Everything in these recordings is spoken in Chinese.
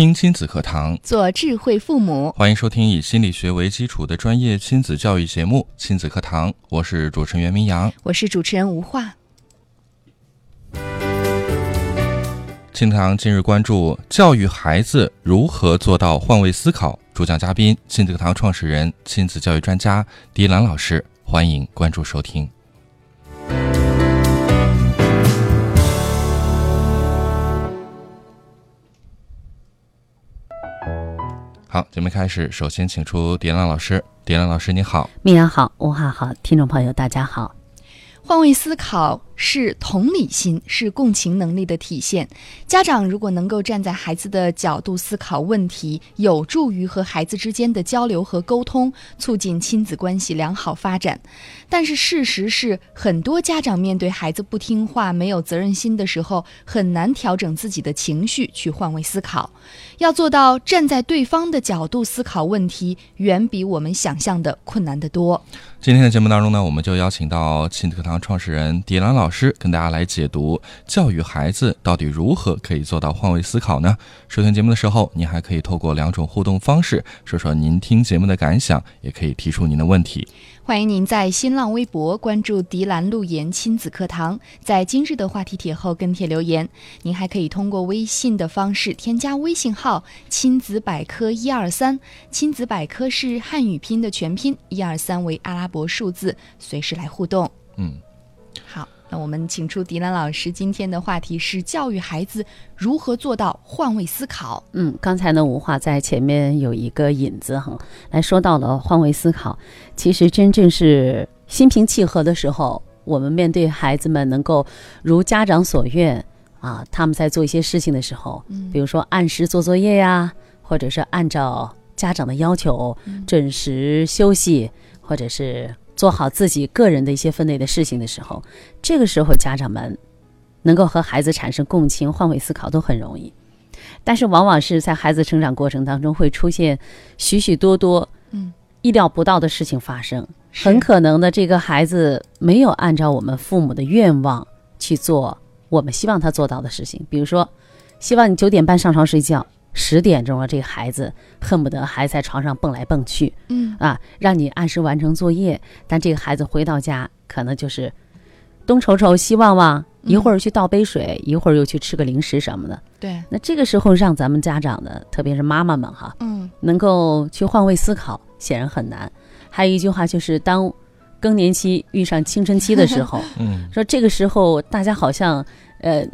听亲子课堂，做智慧父母。欢迎收听以心理学为基础的专业亲子教育节目《亲子课堂》，我是主持人袁明阳，我是主持人吴化。课堂今日关注教育孩子如何做到换位思考，主讲嘉宾亲子课堂创始人、亲子教育专家狄兰老师，欢迎关注收听。好，节目开始，首先请出迪兰老师。迪兰老师，你好，米阳好，吴哈好，听众朋友大家好。换位思考是同理心，是共情能力的体现。家长如果能够站在孩子的角度思考问题，有助于和孩子之间的交流和沟通，促进亲子关系良好发展。但是事实是，很多家长面对孩子不听话、没有责任心的时候，很难调整自己的情绪去换位思考。要做到站在对方的角度思考问题，远比我们想象的困难得多。今天的节目当中呢，我们就邀请到亲子课堂创始人迪兰老师，跟大家来解读教育孩子到底如何可以做到换位思考呢？收听节目的时候，您还可以透过两种互动方式，说说您听节目的感想，也可以提出您的问题。欢迎您在新浪微博关注“迪兰路言亲子课堂”，在今日的话题帖后跟帖留言。您还可以通过微信的方式添加微信号“亲子百科一二三”，亲子百科是汉语拼的全拼，一二三为阿拉伯数字，随时来互动。嗯，好。那我们请出迪兰老师，今天的话题是教育孩子如何做到换位思考。嗯，刚才呢，吴话在前面有一个引子哈，来说到了换位思考。其实真正是心平气和的时候，我们面对孩子们能够如家长所愿啊，他们在做一些事情的时候，比如说按时做作业呀，或者是按照家长的要求准时休息，或者是。做好自己个人的一些分内的事情的时候，这个时候家长们能够和孩子产生共情、换位思考都很容易。但是往往是在孩子成长过程当中会出现许许多多嗯意料不到的事情发生，很可能的这个孩子没有按照我们父母的愿望去做我们希望他做到的事情，比如说希望你九点半上床睡觉。十点钟了，这个孩子恨不得还在床上蹦来蹦去，嗯啊，让你按时完成作业。但这个孩子回到家，可能就是东瞅瞅西望望，一会儿去倒杯水，一会儿又去吃个零食什么的。对，那这个时候让咱们家长呢，特别是妈妈们哈，嗯，能够去换位思考，显然很难。还有一句话就是，当更年期遇上青春期的时候，嗯，说这个时候大家好像，呃，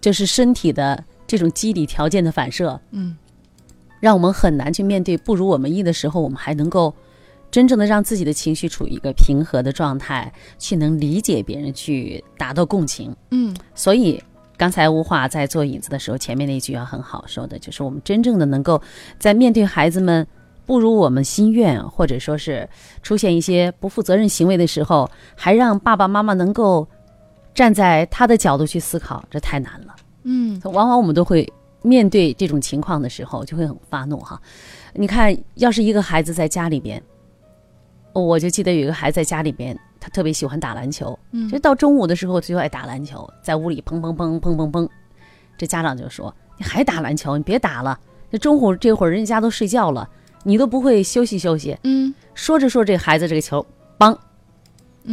就是身体的。这种机理条件的反射，嗯，让我们很难去面对不如我们意的时候，我们还能够真正的让自己的情绪处于一个平和的状态，去能理解别人，去达到共情。嗯，所以刚才吴华在做引子的时候，前面那句话很好说的，就是我们真正的能够在面对孩子们不如我们心愿，或者说是出现一些不负责任行为的时候，还让爸爸妈妈能够站在他的角度去思考，这太难了。嗯，往往我们都会面对这种情况的时候，就会很发怒哈。你看，要是一个孩子在家里边，我就记得有一个孩子在家里边，他特别喜欢打篮球，嗯，就到中午的时候他就爱打篮球，在屋里砰砰砰砰砰砰，这家长就说：“你还打篮球？你别打了，这中午这会儿人家都睡觉了，你都不会休息休息。”嗯，说着说着，这孩子这个球，梆，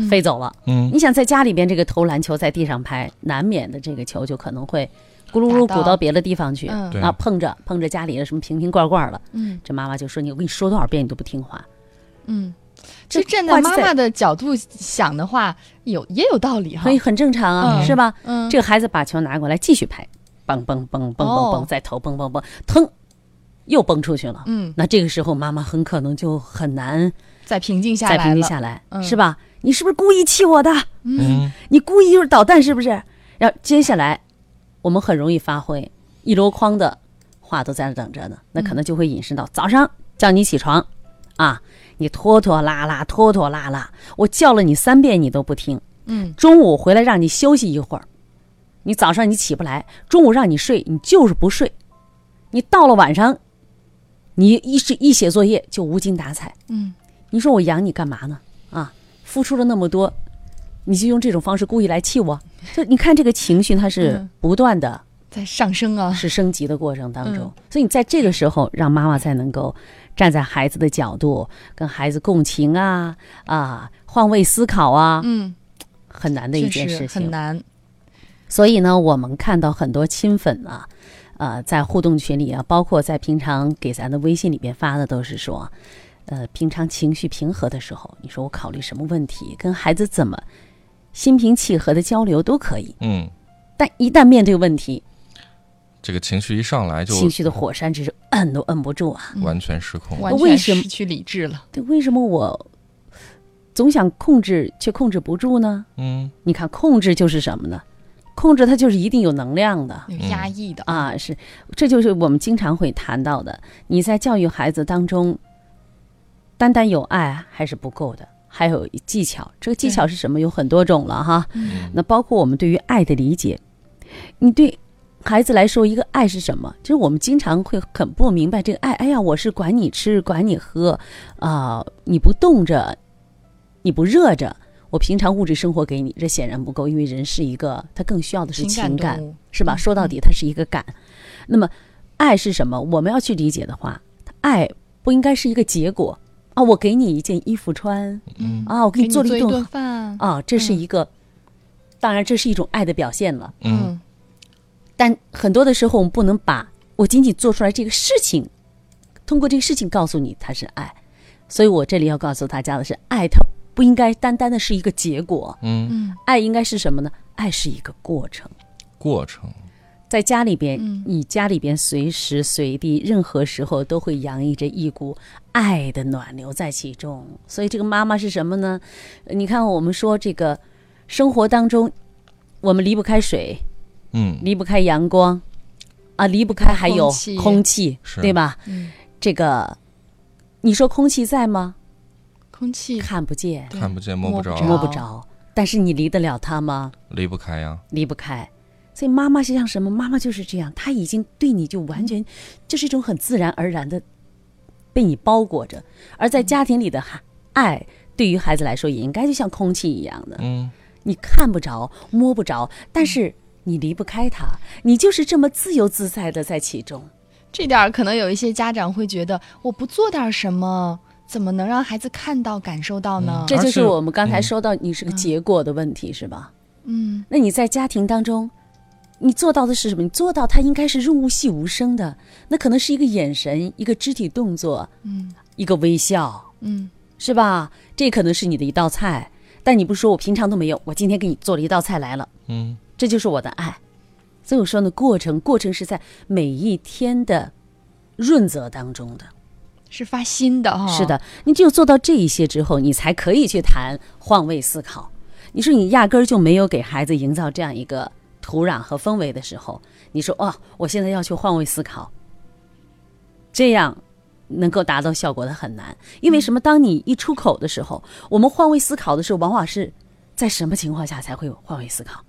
飞走了。嗯，你想在家里边这个投篮球在地上拍，难免的这个球就可能会咕噜噜鼓到别的地方去，啊，碰着碰着家里的什么瓶瓶罐罐了。嗯，这妈妈就说你，我跟你说多少遍你都不听话。嗯，其实站在妈妈的角度想的话，有也有道理哈，很很正常啊，是吧？嗯，这个孩子把球拿过来继续拍，嘣嘣嘣嘣嘣嘣，再投嘣嘣嘣，腾，又蹦出去了。嗯，那这个时候妈妈很可能就很难再平静下来，再平静下来，是吧？你是不是故意气我的？嗯，你故意就是捣蛋，是不是？然后接下来，我们很容易发挥一箩筐的话都在那等着呢，那可能就会引申到早上叫你起床，啊，你拖拖拉拉，拖拖拉拉，我叫了你三遍你都不听。嗯，中午回来让你休息一会儿，你早上你起不来，中午让你睡，你就是不睡。你到了晚上，你一是一写作业就无精打采。嗯，你说我养你干嘛呢？啊，付出了那么多，你就用这种方式故意来气我？就你看这个情绪，它是嗯不断的。在上升啊，是升级的过程当中，嗯所以你在这个时候，让妈妈才能够站在孩子的角度，跟孩子共情啊啊，换位思考啊，嗯，很难的一件事情。很难。所以呢，我们看到很多亲粉啊，呃，在互动群里啊，包括在平常给咱的微信里边发的，都是说，呃，平常情绪平和的时候，你说我考虑什么问题，跟孩子怎么心平气和的交流都可以，嗯，但一旦面对问题，这个情绪一上来就情绪的火山只是摁都摁不住啊。完全失控。完全为什么失去理智了。对，为什么我总想控制却控制不住呢？嗯你看，控制就是什么呢？控制它就是一定有能量的有压抑的，啊，是，这就是我们经常会谈到的。你在教育孩子当中，单单有爱还是不够的，还有技巧。这个技巧是什么？有很多种了哈。嗯那包括我们对于爱的理解，你对孩子来说，一个爱是什么？就是我们经常会很不明白这个爱。哎呀，我是管你吃，管你喝，啊、你不冻着，你不热着，我平常物质生活给你，这显然不够，因为人是一个，他更需要的是情情感，是吧？嗯说到底，他是一个感。那么，爱是什么？我们要去理解的话，爱不应该是一个结果啊！我给你一件衣服穿嗯啊，我给给你做了一顿一顿饭，啊，这是嗯一个，当然这是一种爱的表现了。嗯但很多的时候，我们不能把我仅仅做出来这个事情，通过这个事情告诉你它是爱。所以我这里要告诉大家的是，爱它不应该单单的是一个结果，嗯，嗯爱应该是什么呢？爱是一个过程。过程。在家里边，嗯你家里边随时随地、任何时候都会洋溢着一股爱的暖流在其中。所以，这个妈妈是什么呢？呃你看，我们说这个生活当中，我们离不开水，嗯离不开阳光，啊，离不开还有空气空气，对吧？嗯，这个，你说空气在吗？空气看不见，看不见摸不着，摸不着，但是你离得了它吗？离不开呀。离不开。所以妈妈是像什么？妈妈就是这样，她已经对你就完全就是一种很自然而然的被你包裹着。而在家庭里的孩爱，对于孩子来说也应该就像空气一样的，嗯你看不着、摸不着，但是你离不开它，你就是这么自由自在的在其中。这点儿可能有一些家长会觉得，我不做点儿什么，怎么能让孩子看到、感受到呢？这就是我们刚才嗯说到你是个结果的问题，是吧？嗯那你在家庭当中，你做到的是什么？你做到它应该是润物细无声的，那可能是一个眼神、一个肢体动作、嗯一个微笑，嗯是吧？这可能是你的一道菜，但你不说我平常都没有，我今天给你做了一道菜来了，嗯这就是我的爱。所以我说呢，过程过程是在每一天的润泽当中的。是发心的哈、是，的，你只有做到这一些之后，你才可以去谈换位思考。你说你压根儿就没有给孩子营造这样一个土壤和氛围的时候，你说哦，我现在要去换位思考，这样能够达到效果的很难。因为什么？当你一出口的时候，我们换位思考的时候，往往是在什么情况下才会有换位思考？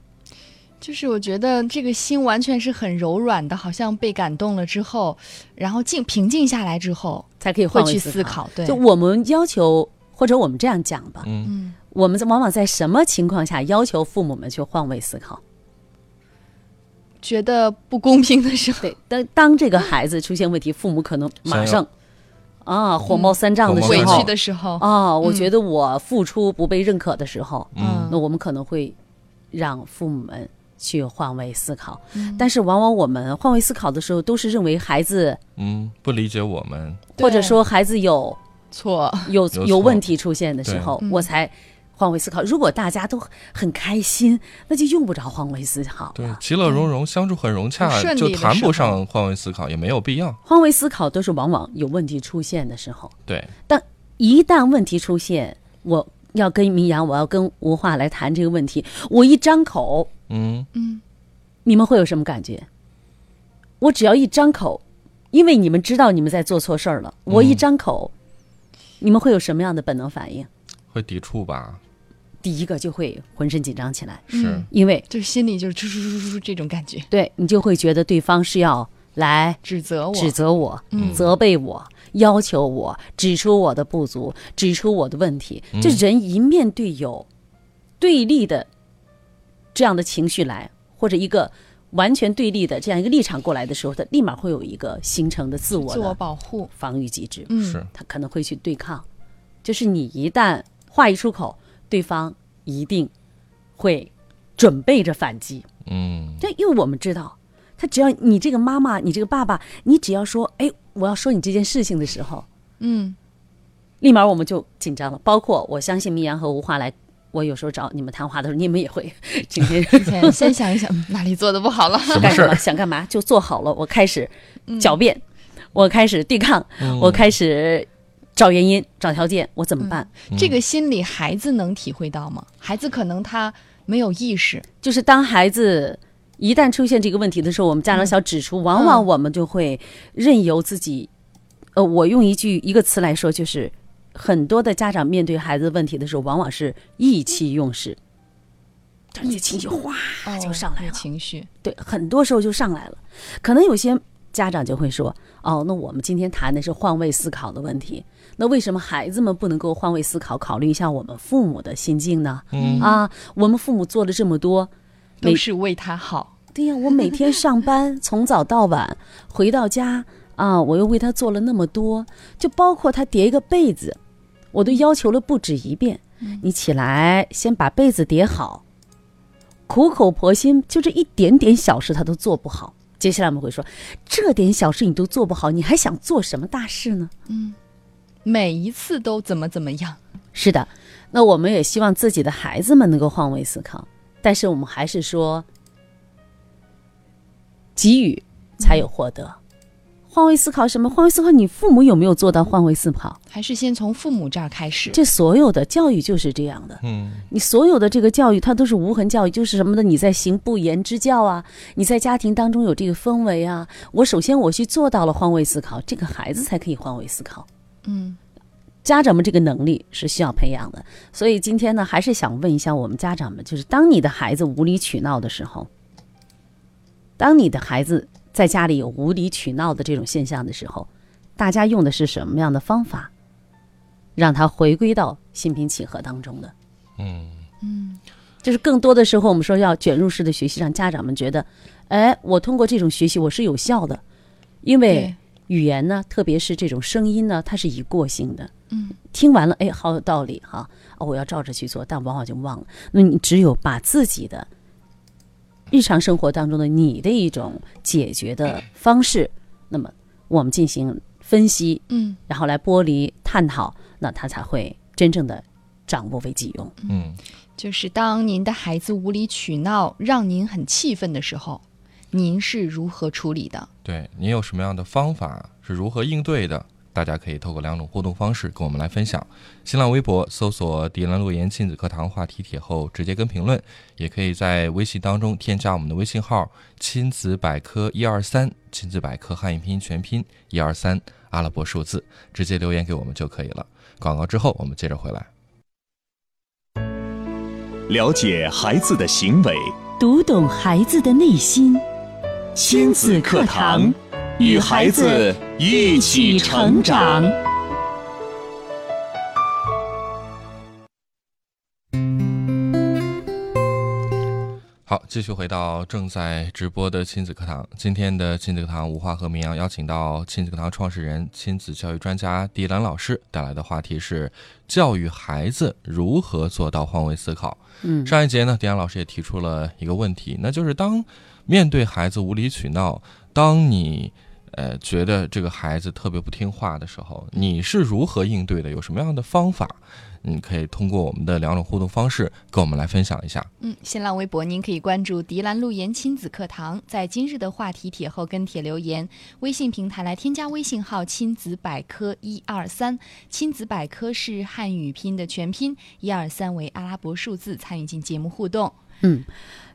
就是我觉得这个心完全是很柔软的，好像被感动了之后，然后静平静下来之后，才可以会去换位思思考。对，就我们要求，或者我们这样讲吧，嗯嗯，我们在往往在什么情况下要求父母们去换位思考？觉得不公平的时候，对，当当这个孩子出现问题，父母可能马上啊火冒三丈的时候委屈的时候，啊，我嗯觉得我付出不被认可的时候，嗯。那我们可能会让父母们去换位思考。嗯。但是往往我们换位思考的时候，都是认为孩子嗯，不理解我们，或者说孩子有错，有有问题出现的时候，嗯。我才换位思考。如果大家都很开心，那就用不着换位思考对，。其乐融融，相处很融洽就谈不上换位思考，也没有必要。换位思考都是往往有问题出现的时候。对，但一旦问题出现，我要跟明阳，我要跟吴化来谈这个问题，我一张口，嗯嗯你们会有什么感觉？我只要一张口，因为你们知道你们在做错事儿了。我一张口，你们会有什么样的本能反应？会抵触吧？第一个就会浑身紧张起来，是。嗯，因为就是心里就是突突突突突这种感觉，对你就会觉得对方是要来指责我，指责我、嗯。责备我、要求我、指出我的不足、指出我的问题。这人一面对有对立的这样的情绪来，或者一个完全对立的这样一个立场过来的时候，他立马会有一个形成的自我自我保护，防御机制，嗯，是，他可能会去对抗。就是你一旦话一出口，对方一定会准备着反击。嗯对，因为我们知道，他只要你这个妈妈，你这个爸爸，你只要说，哎，我要说你这件事情的时候，嗯，立马我们就紧张了。包括我相信明阳和吴华来，我有时候找你们谈话的时候，你们也会今天 先先想一想嗯哪里做的不好了，干什么？想干嘛就做好了，我开始狡辩，我开始对抗，我开始找原因、找条件，我怎么办？这个心理孩子能体会到吗？孩子可能他没有意识，就是当孩子一旦出现这个问题的时候，我们家长想指出，往往我们就会任由自己。呃，我用一句一个词来说，就是很多的家长面对孩子问题的时候，往往是意气用事，他那情绪哗就上来有了。情绪，对，很多时候就上来了。可能有些家长就会说：“哦，那我们今天谈的是换位思考的问题，那为什么孩子们不能够换位思考，考虑一下我们父母的心境呢？嗯啊，我们父母做了这么多，每都是为他好，对呀，我每天上班从早到晚，回到家啊，我又为他做了那么多，就包括他叠一个被子，我都要求了不止一遍。你起来先把被子叠好，苦口婆心，就这一点点小事他都做不好。接下来我们会说，这点小事你都做不好，你还想做什么大事呢？每一次都怎么怎么样，是的，那我们也希望自己的孩子们能够换位思考，但是我们还是说，给予才有获得。换位思考什么？换位思考，你父母有没有做到换位思考？还是先从父母这儿开始，这所有的教育就是这样的。嗯你所有的这个教育，它都是无痕教育，就是什么的？你在行不言之教啊，你在家庭当中有这个氛围啊。我首先我去做到了换位思考，这个孩子才可以换位思考。嗯，家长们这个能力是需要培养的，所以今天呢，还是想问一下我们家长们，就是当你的孩子无理取闹的时候，当你的孩子在家里有无理取闹的这种现象的时候，大家用的是什么样的方法，让他回归到心平气和当中的？嗯。嗯。就是更多的时候，我们说要卷入式的学习，让家长们觉得，哎，我通过这种学习我是有效的，因为对，语言呢，特别是这种声音呢，它是一过性的。嗯，听完了，哎，好有道理哈、哦，我要照着去做，但往往就忘了。那你只有把自己的日常生活当中的你的一种解决的方式，那么我们进行分析，嗯，然后来剥离探讨，那他才会真正的掌握为己用。嗯就是当您的孩子无理取闹，让您很气愤的时候，您是如何处理的？对您有什么样的方法是如何应对的？大家可以透过两种互动方式跟我们来分享。新浪微博搜索“迪兰路言亲子课堂”话题帖后直接跟评论，也可以在微信当中添加我们的微信号“亲子百科一二三”，亲子百科汉语拼音全拼一二三阿拉伯数字，直接留言给我们就可以了。广告之后我们接着回来。了解孩子的行为，读懂孩子的内心，亲子课堂，与孩子一起成长。好，继续回到正在直播的亲子课堂。今天的亲子课堂，吴化和明阳邀请到亲子课堂创始人、亲子教育专家迪兰老师带来的话题是教育孩子如何做到换位思考。嗯，上一节呢，迪兰老师也提出了一个问题，那就是当面对孩子无理取闹，当你呃觉得这个孩子特别不听话的时候，你是如何应对的？有什么样的方法？你，可以通过我们的两种互动方式跟我们来分享一下。嗯，新浪微博您可以关注“迪兰路言亲子课堂”，在今日的话题帖后跟帖留言。微信平台来添加微信号“亲子百科一二三”，亲子百科是汉语拼音的全拼，一二三为阿拉伯数字，参与进节目互动。嗯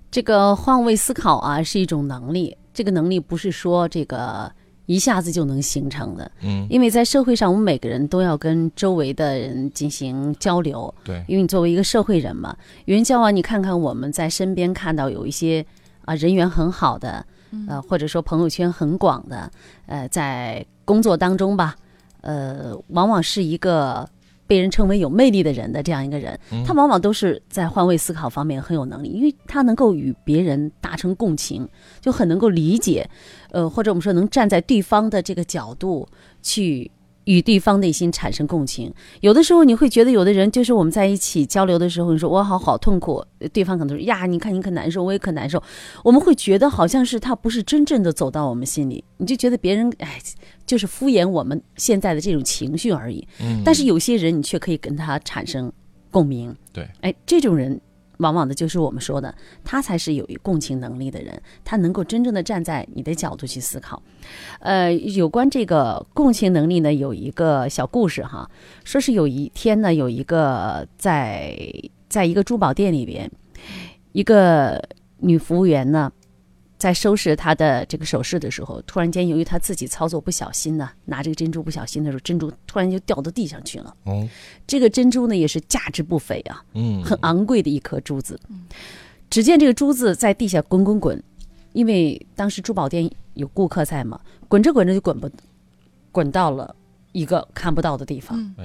这个换位思考啊，是一种能力。这个能力不是说这个一下子就能形成的。嗯，因为在社会上，我们每个人都要跟周围的人进行交流，对，因为你作为一个社会人嘛，与人交往，你看看我们在身边看到有一些啊、人缘很好的，呃，或者说朋友圈很广的，呃，在工作当中吧，呃，往往是一个被人称为有魅力的人的这样一个人，他往往都是在换位思考方面很有能力，因为他能够与别人达成共情，就很能够理解，呃，或者我们说能站在对方的这个角度去。与对方内心产生共情，有的时候你会觉得，有的人就是我们在一起交流的时候，你说我好好痛苦，对方可能说呀，你看你可难受，我也可难受，我们会觉得好像是他不是真正的走到我们心里，你就觉得别人哎，就是敷衍我们现在的这种情绪而已。嗯，但是有些人你却可以跟他产生共鸣。对，哎，这种人往往的就是我们说的，他才是有共情能力的人，他能够真正的站在你的角度去思考。呃，有关这个共情能力呢，有一个小故事哈，说是有一天呢，有一个在在一个珠宝店里边，一个女服务员呢。在收拾他的这个首饰的时候，突然间由于他自己操作不小心呢，拿这个珍珠不小心的时候，珍珠突然就掉到地上去了。哦，这个珍珠呢也是价值不菲啊，嗯，很昂贵的一颗珠子。只见这个珠子在地下滚滚滚，因为当时珠宝店有顾客在嘛，滚着滚着就滚不滚到了一个看不到的地方。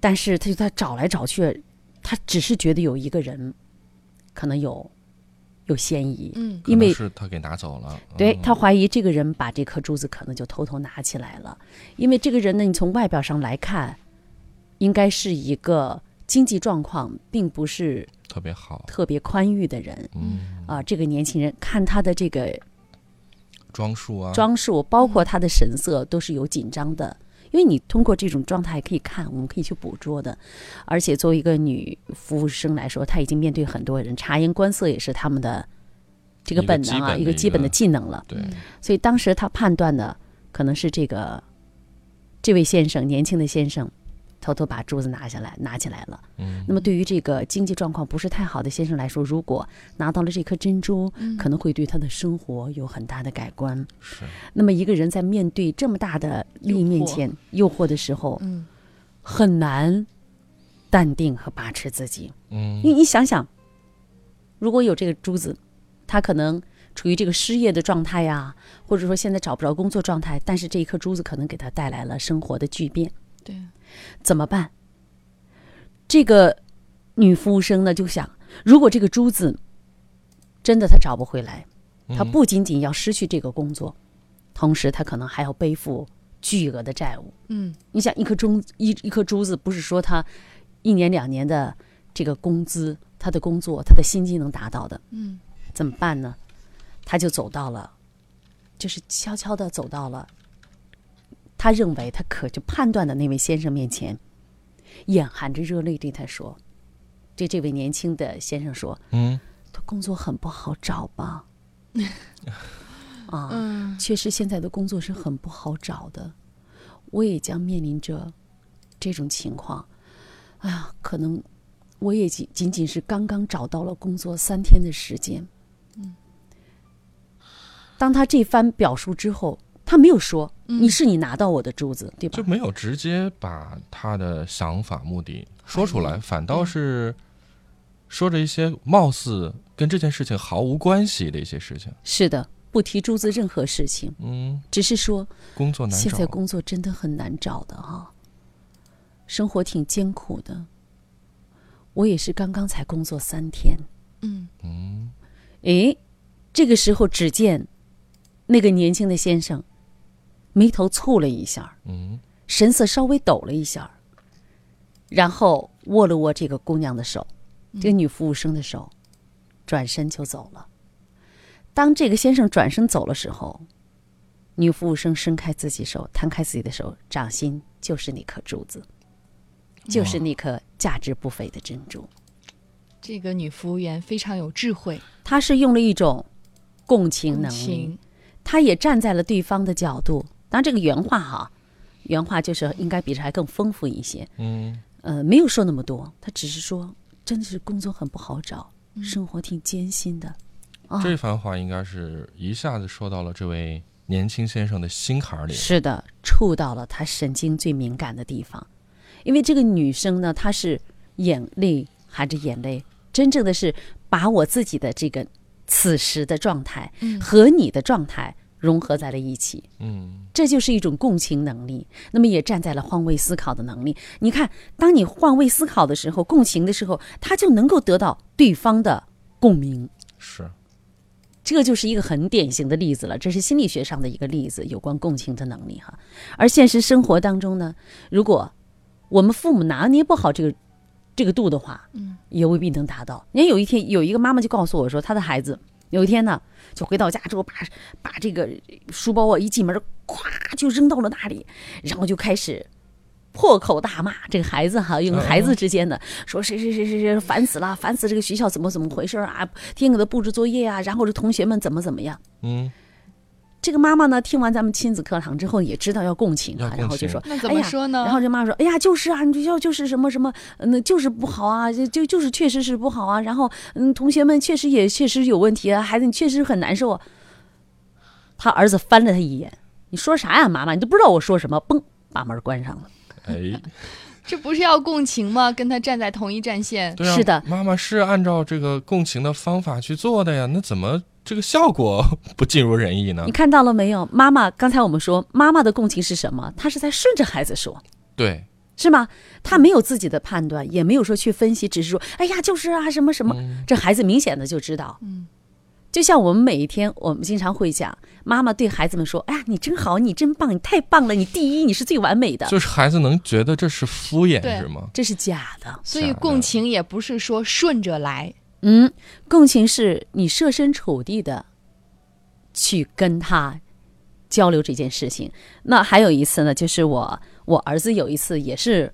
但是他就在找来找去，他只是觉得有一个人可能有有嫌疑，嗯因为是他给拿走了，嗯对他怀疑这个人把这颗珠子可能就偷偷拿起来了，因为这个人呢，你从外表上来看，应该是一个经济状况并不是特别好，特别宽裕的人嗯，啊。这个年轻人看他的这个装束啊，装束，包括他的神色，都是有紧张的。因为你通过这种状态可以看，我们可以去捕捉的。而且作为一个女服务生来说，她已经面对很多人，察言观色也是他们的这个本能啊，一个基本的技能了。对，所以当时她判断的可能是这个这位先生，年轻的先生，偷偷把珠子拿下来，拿起来了。嗯，那么对于这个经济状况不是太好的先生来说，如果拿到了这颗珍珠，可能会对他的生活有很大的改观。是，那么一个人在面对这么大的利益面前诱惑的时候，嗯。很难淡定和把持自己。嗯。因为你想想，如果有这个珠子，他可能处于这个失业的状态呀，或者说现在找不着工作状态，但是这一颗珠子可能给他带来了生活的巨变，对，怎么办？这个女服务生呢就想，如果这个珠子真的她找不回来，她嗯不仅仅要失去这个工作，同时她可能还要背负巨额的债务。嗯你想，一颗珠一一颗珠子，不是说她一年两年的这个工资、她的工作、她的薪金能达到的，嗯怎么办呢？她就走到了，就是悄悄的走到了他认为他可就判断的那位先生面前，眼含着热泪对他说：“对这位年轻的先生说，嗯他工作很不好找吧？啊，嗯确实现在的工作是很不好找的，我也将面临着这种情况。哎呀，可能我也仅仅仅是刚刚找到了工作三天的时间。嗯，当他这番表述之后，他没有说、你是你拿到我的珠子，对吧？就？没有直接把他的想法、目的说出哎来，反倒是说着一些貌似跟这件事情毫无关系的一些事情。是的，不提珠子任何事情，嗯，只是说工作难找。现在，工作真的很难找的哈、生活挺艰苦的。我也是刚刚才工作三天，嗯。嗯。诶，这个时候只见那个年轻的先生眉头蹙了一下，嗯神色稍微抖了一下，然后握了握这个姑娘的手，这个女服务生的手，转身就走了。当这个先生转身走的时候，女服务生伸开自己手，摊开自己的手，掌心就是那颗珠子，就是那颗价值不菲的珍珠。这个女服务员非常有智慧，她是用了一种共情能力，她也站在了对方的角度。当然，这个原话哈，原话就是应该比这还更丰富一些。嗯呃，没有说那么多，他只是说，真的是工作很不好找，生活挺艰辛的。啊，这番话应该是一下子说到了这位年轻先生的心坎儿里。是的，触到了他神经最敏感的地方，因为这个女生呢，她是眼泪含着眼泪，真正的是把我自己的这个此时的状态和你的状态融合在了一起。嗯，这就是一种共情能力，那么也站在了换位思考的能力。你看，当你换位思考的时候，共情的时候，他就能够得到对方的共鸣。是，这个就是一个很典型的例子了，这是心理学上的一个例子，有关共情的能力哈。而现实生活当中呢，如果我们父母拿捏不好这个这个度的话，嗯，也未必能达到。人家有一天有一个妈妈就告诉我说，她的孩子有一天呢，就回到家之后把把这个书包啊一进门，咵就扔到了那里，然后就开始。破口大骂这个孩子哈，用孩子之间的说谁谁谁谁谁烦死了，烦死这个学校怎么怎么回事啊？天天给他布置作业啊，然后这同学们怎么怎么样？嗯，这个妈妈呢，听完咱们亲子课堂之后，也知道要共情啊，然后就说那怎么说呢哎呀然后这妈妈说：“哎呀，就是啊，你学校就是什么什么，呃那就是不好啊，就就就是确实是不好啊。然后嗯，同学们确实也确实有问题啊，孩子你确实很难受啊。”他儿子翻了他一眼：“你说啥呀，妈妈？你都不知道我说什么？”嘣，把门关上了。哎，这不是要共情吗？跟他站在同一战线。对啊，是的妈妈是按照这个共情的方法去做的呀，那怎么这个效果 不尽如人意呢你？看到了没有？妈妈，刚才我们说妈妈的共情是什么？她是在顺着孩子说。对，是吗？她没有自己的判断，也没有说去分析，只是说，哎呀，就是啊，什么什么，这孩子明显的就知道。嗯，就像我们每一天，我们经常会讲，妈妈对孩子们说，哎呀，你真好，你真棒，你太棒了，你第一，你是最完美的。就是孩子能觉得这是敷衍是吗？这是假的。所以共情也不是说顺着来，嗯，共情是你设身处地的去跟他交流这件事情。那还有一次呢，就是我我儿子有一次也是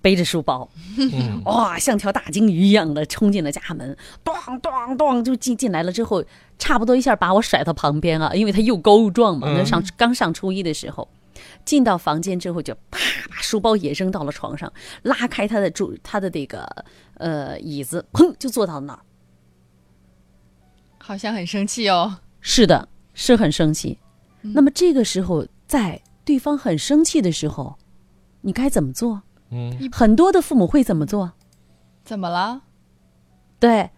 背着书包，嗯哇，像条大鲸鱼一样的冲进了家门，咚咚咚就进进来了之后，差不多一下把我甩到旁边啊，因为他又高又壮嘛，那上刚上初一的时候。进到房间之后，就啪把书包也扔到了床上，拉开他的住他的这个呃椅子，砰就坐到那儿。好像很生气哦。是的，是很生气。那么这个时候，在对方很生气的时候，你该怎么做？嗯，很多的父母会怎么做？怎么了？对，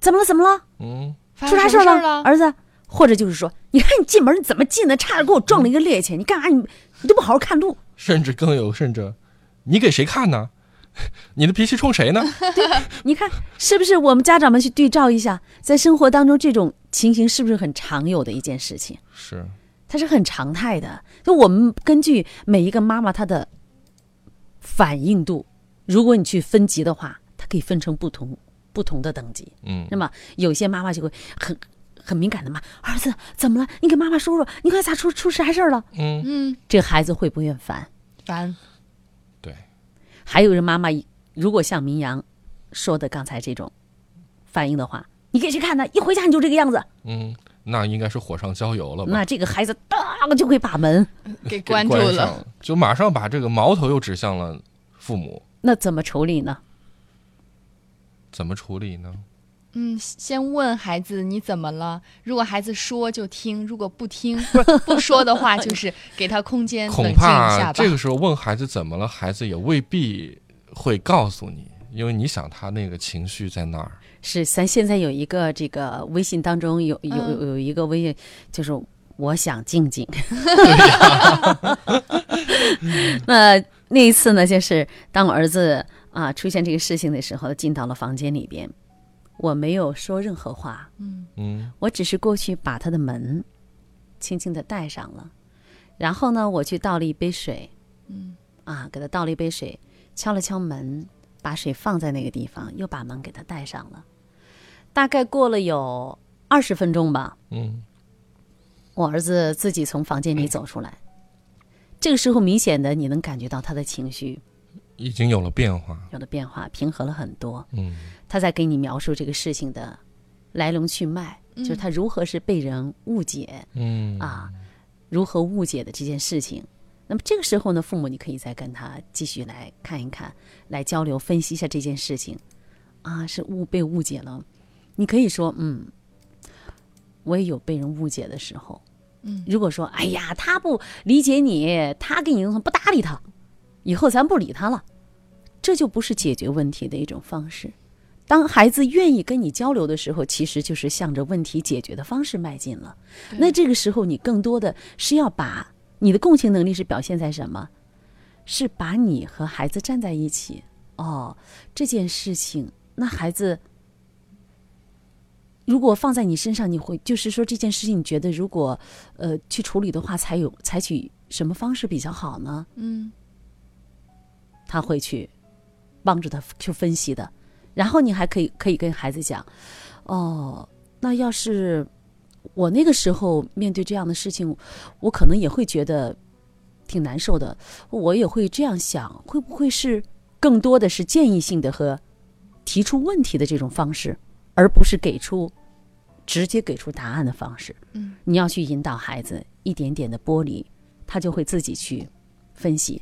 怎么了？怎么了？嗯，出啥事儿了，事儿了？儿子？或者就是说，你看你进门你怎么进的？差点给我撞了一个趔趄！你干啥？你你都不好好看路。甚至更有甚者，你给谁看呢？你的脾气冲谁呢？对你看是不是？我们家长们去对照一下，在生活当中这种情形是不是很常有的一件事情？是，它是很常态的。就我们根据每一个妈妈她的反应度，如果你去分级的话，它可以分成不同不同的等级。嗯那么有些妈妈就会很很敏感的骂儿子怎么了？你给妈妈说说，你看咋出出啥事儿了？嗯，嗯，这孩子会不会烦？烦。对，还有人妈妈如果像明阳说的刚才这种反应的话，你给谁看呢？一回家你就这个样子，嗯，那应该是火上浇油了吧？那这个孩子当就会把门，给给关住了。上，就马上把这个矛头又指向了父母，那怎么处理呢？怎么处理呢？嗯，先问孩子你怎么了？如果孩子说就听，如果不听 不不说的话，就是给他空间冷恐静一下怕。这个时候问孩子怎么了，孩子也未必会告诉你，因为你想他那个情绪在那儿。是咱现在有一个这个微信当中有有有有一个微信，就是我想静静。那那一次呢，就是当我儿子啊出现这个事情的时候，进到了房间里边，我没有说任何话，嗯。我只是过去把他的门轻轻的带上了，然后呢，我去倒了一杯水，嗯，啊，给他倒了一杯水，敲了敲门，把水放在那个地方，又把门给他带上了。大概过了有二十分钟吧，嗯。我儿子自己从房间里走出来，这个时候明显的你能感觉到他的情绪已经有了变化。有了变化，平和了很多。嗯他在给你描述这个事情的来龙去脉，就是他如何是被人误解，嗯啊，如何误解的这件事情。那么这个时候呢，父母你可以再跟他继续来看一看，来交流分析一下这件事情，啊，是误被误解了。你可以说，嗯，我也有被人误解的时候，嗯如果说哎呀他不理解你，他给你不搭理他，以后咱不理他了，这就不是解决问题的一种方式。当孩子愿意跟你交流的时候，其实就是向着问题解决的方式迈进了。那这个时候，你更多的是要把你的共情能力是表现在什么？是把你和孩子站在一起。哦，这件事情，那孩子如果放在你身上，你会就是说这件事情，你觉得如果呃去处理的话，采有采取什么方式比较好呢？嗯他会去帮着他去分析的。然后你还可以可以跟孩子讲，哦，那要是我那个时候面对这样的事情，我可能也会觉得挺难受的。我也会这样想，会不会是更多的是建议性的和提出问题的这种方式，而不是给出直接给出答案的方式？嗯，你要去引导孩子一点点的剥离，他就会自己去分析。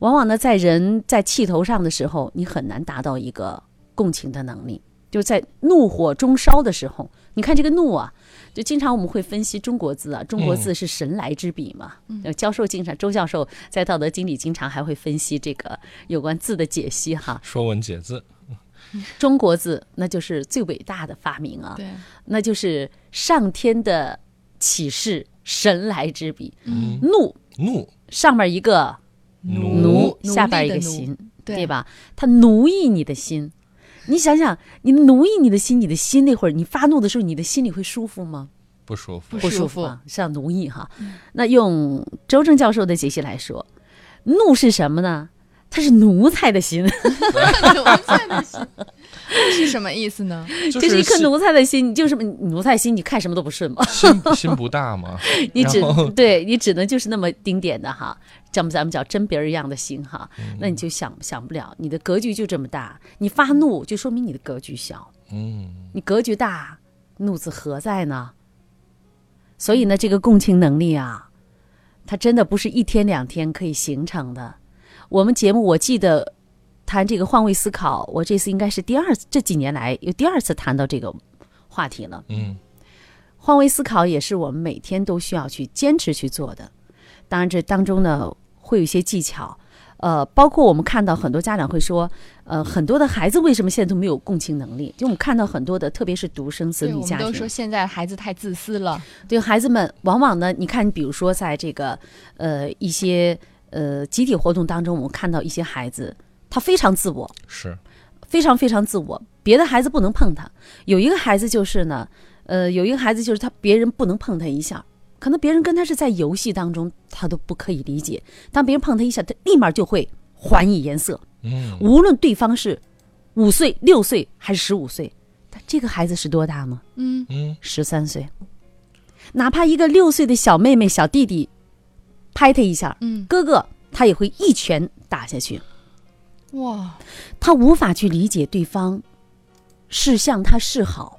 往往呢，在人在气头上的时候，你很难达到一个共情的能力。就在怒火中烧的时候，你看这个怒啊，就经常我们会分析中国字啊，中国字是神来之笔嘛。嗯，教授经常，周教授在《道德经》里经常还会分析这个有关字的解析哈。说文解字，中国字那就是最伟大的发明啊，对，那就是上天的启示，神来之笔。嗯，怒怒上面一个奴奴，下边一个心，对对吧？他奴役你的心，你想想，你奴役你的心，你的心那会儿你发怒的时候，你的心里会舒服吗？不舒服，不不舒服舒服啊，是要奴役哈。那用周正教授的解析来说，怒是什么呢？他是奴才的心，奴才的心是什么意思呢？就就是一颗奴才的心，你就是奴才心，你看什么都不顺嘛。心心不大嘛，你只对你只能就是那么丁点的哈，像咱们叫针鼻儿一样的心哈，那你就想想不了，你的格局就这么大，你发怒就说明你的格局小，嗯，你格局大，怒字何在呢？所以呢，这个共情能力啊，它真的不是一天两天可以形成的。我们节目我记得谈这个换位思考，我这次应该是第二次，这几年来又第二次谈到这个话题了。嗯，换位思考也是我们每天都需要去坚持去做的。当然，这当中呢会有一些技巧，呃，包括我们看到很多家长会说，呃，很多的孩子为什么现在都没有共情能力？就我们看到很多的，特别是独生子女家庭，都说现在孩子太自私了。对孩子们，往往呢，你看，比如说在这个呃一些呃集体活动当中，我们看到一些孩子，他非常自我，是，非常非常自我，别的孩子不能碰他。有一个孩子就是呢，呃，有一个孩子就是他别人不能碰他一下，可能别人跟他是在游戏当中，他都不可以理解。当别人碰他一下，他立马就会还以颜色，嗯，无论对方是五岁、六岁还是十五岁，他这个孩子是多大呢？嗯，嗯，十三岁，哪怕一个六岁的小妹妹、小弟弟拍他一下，嗯，哥哥他也会一拳打下去。哇，他无法去理解对方是向他示好，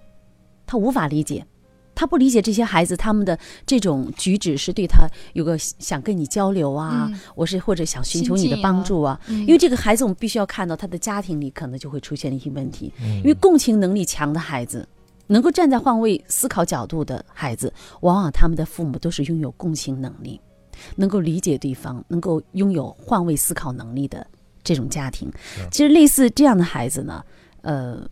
他无法理解，他不理解这些孩子他们的这种举止是对他有个想跟你交流啊，嗯我是或者想寻求你的帮助啊。嗯因为这个孩子，我们必须要看到他的家庭里可能就会出现一些问题，嗯因为共情能力强的孩子。能够站在换位思考角度的孩子，往往他们的父母都是拥有共情能力，能够理解对方，能够拥有换位思考能力的这种家庭。其实类似这样的孩子呢，呃，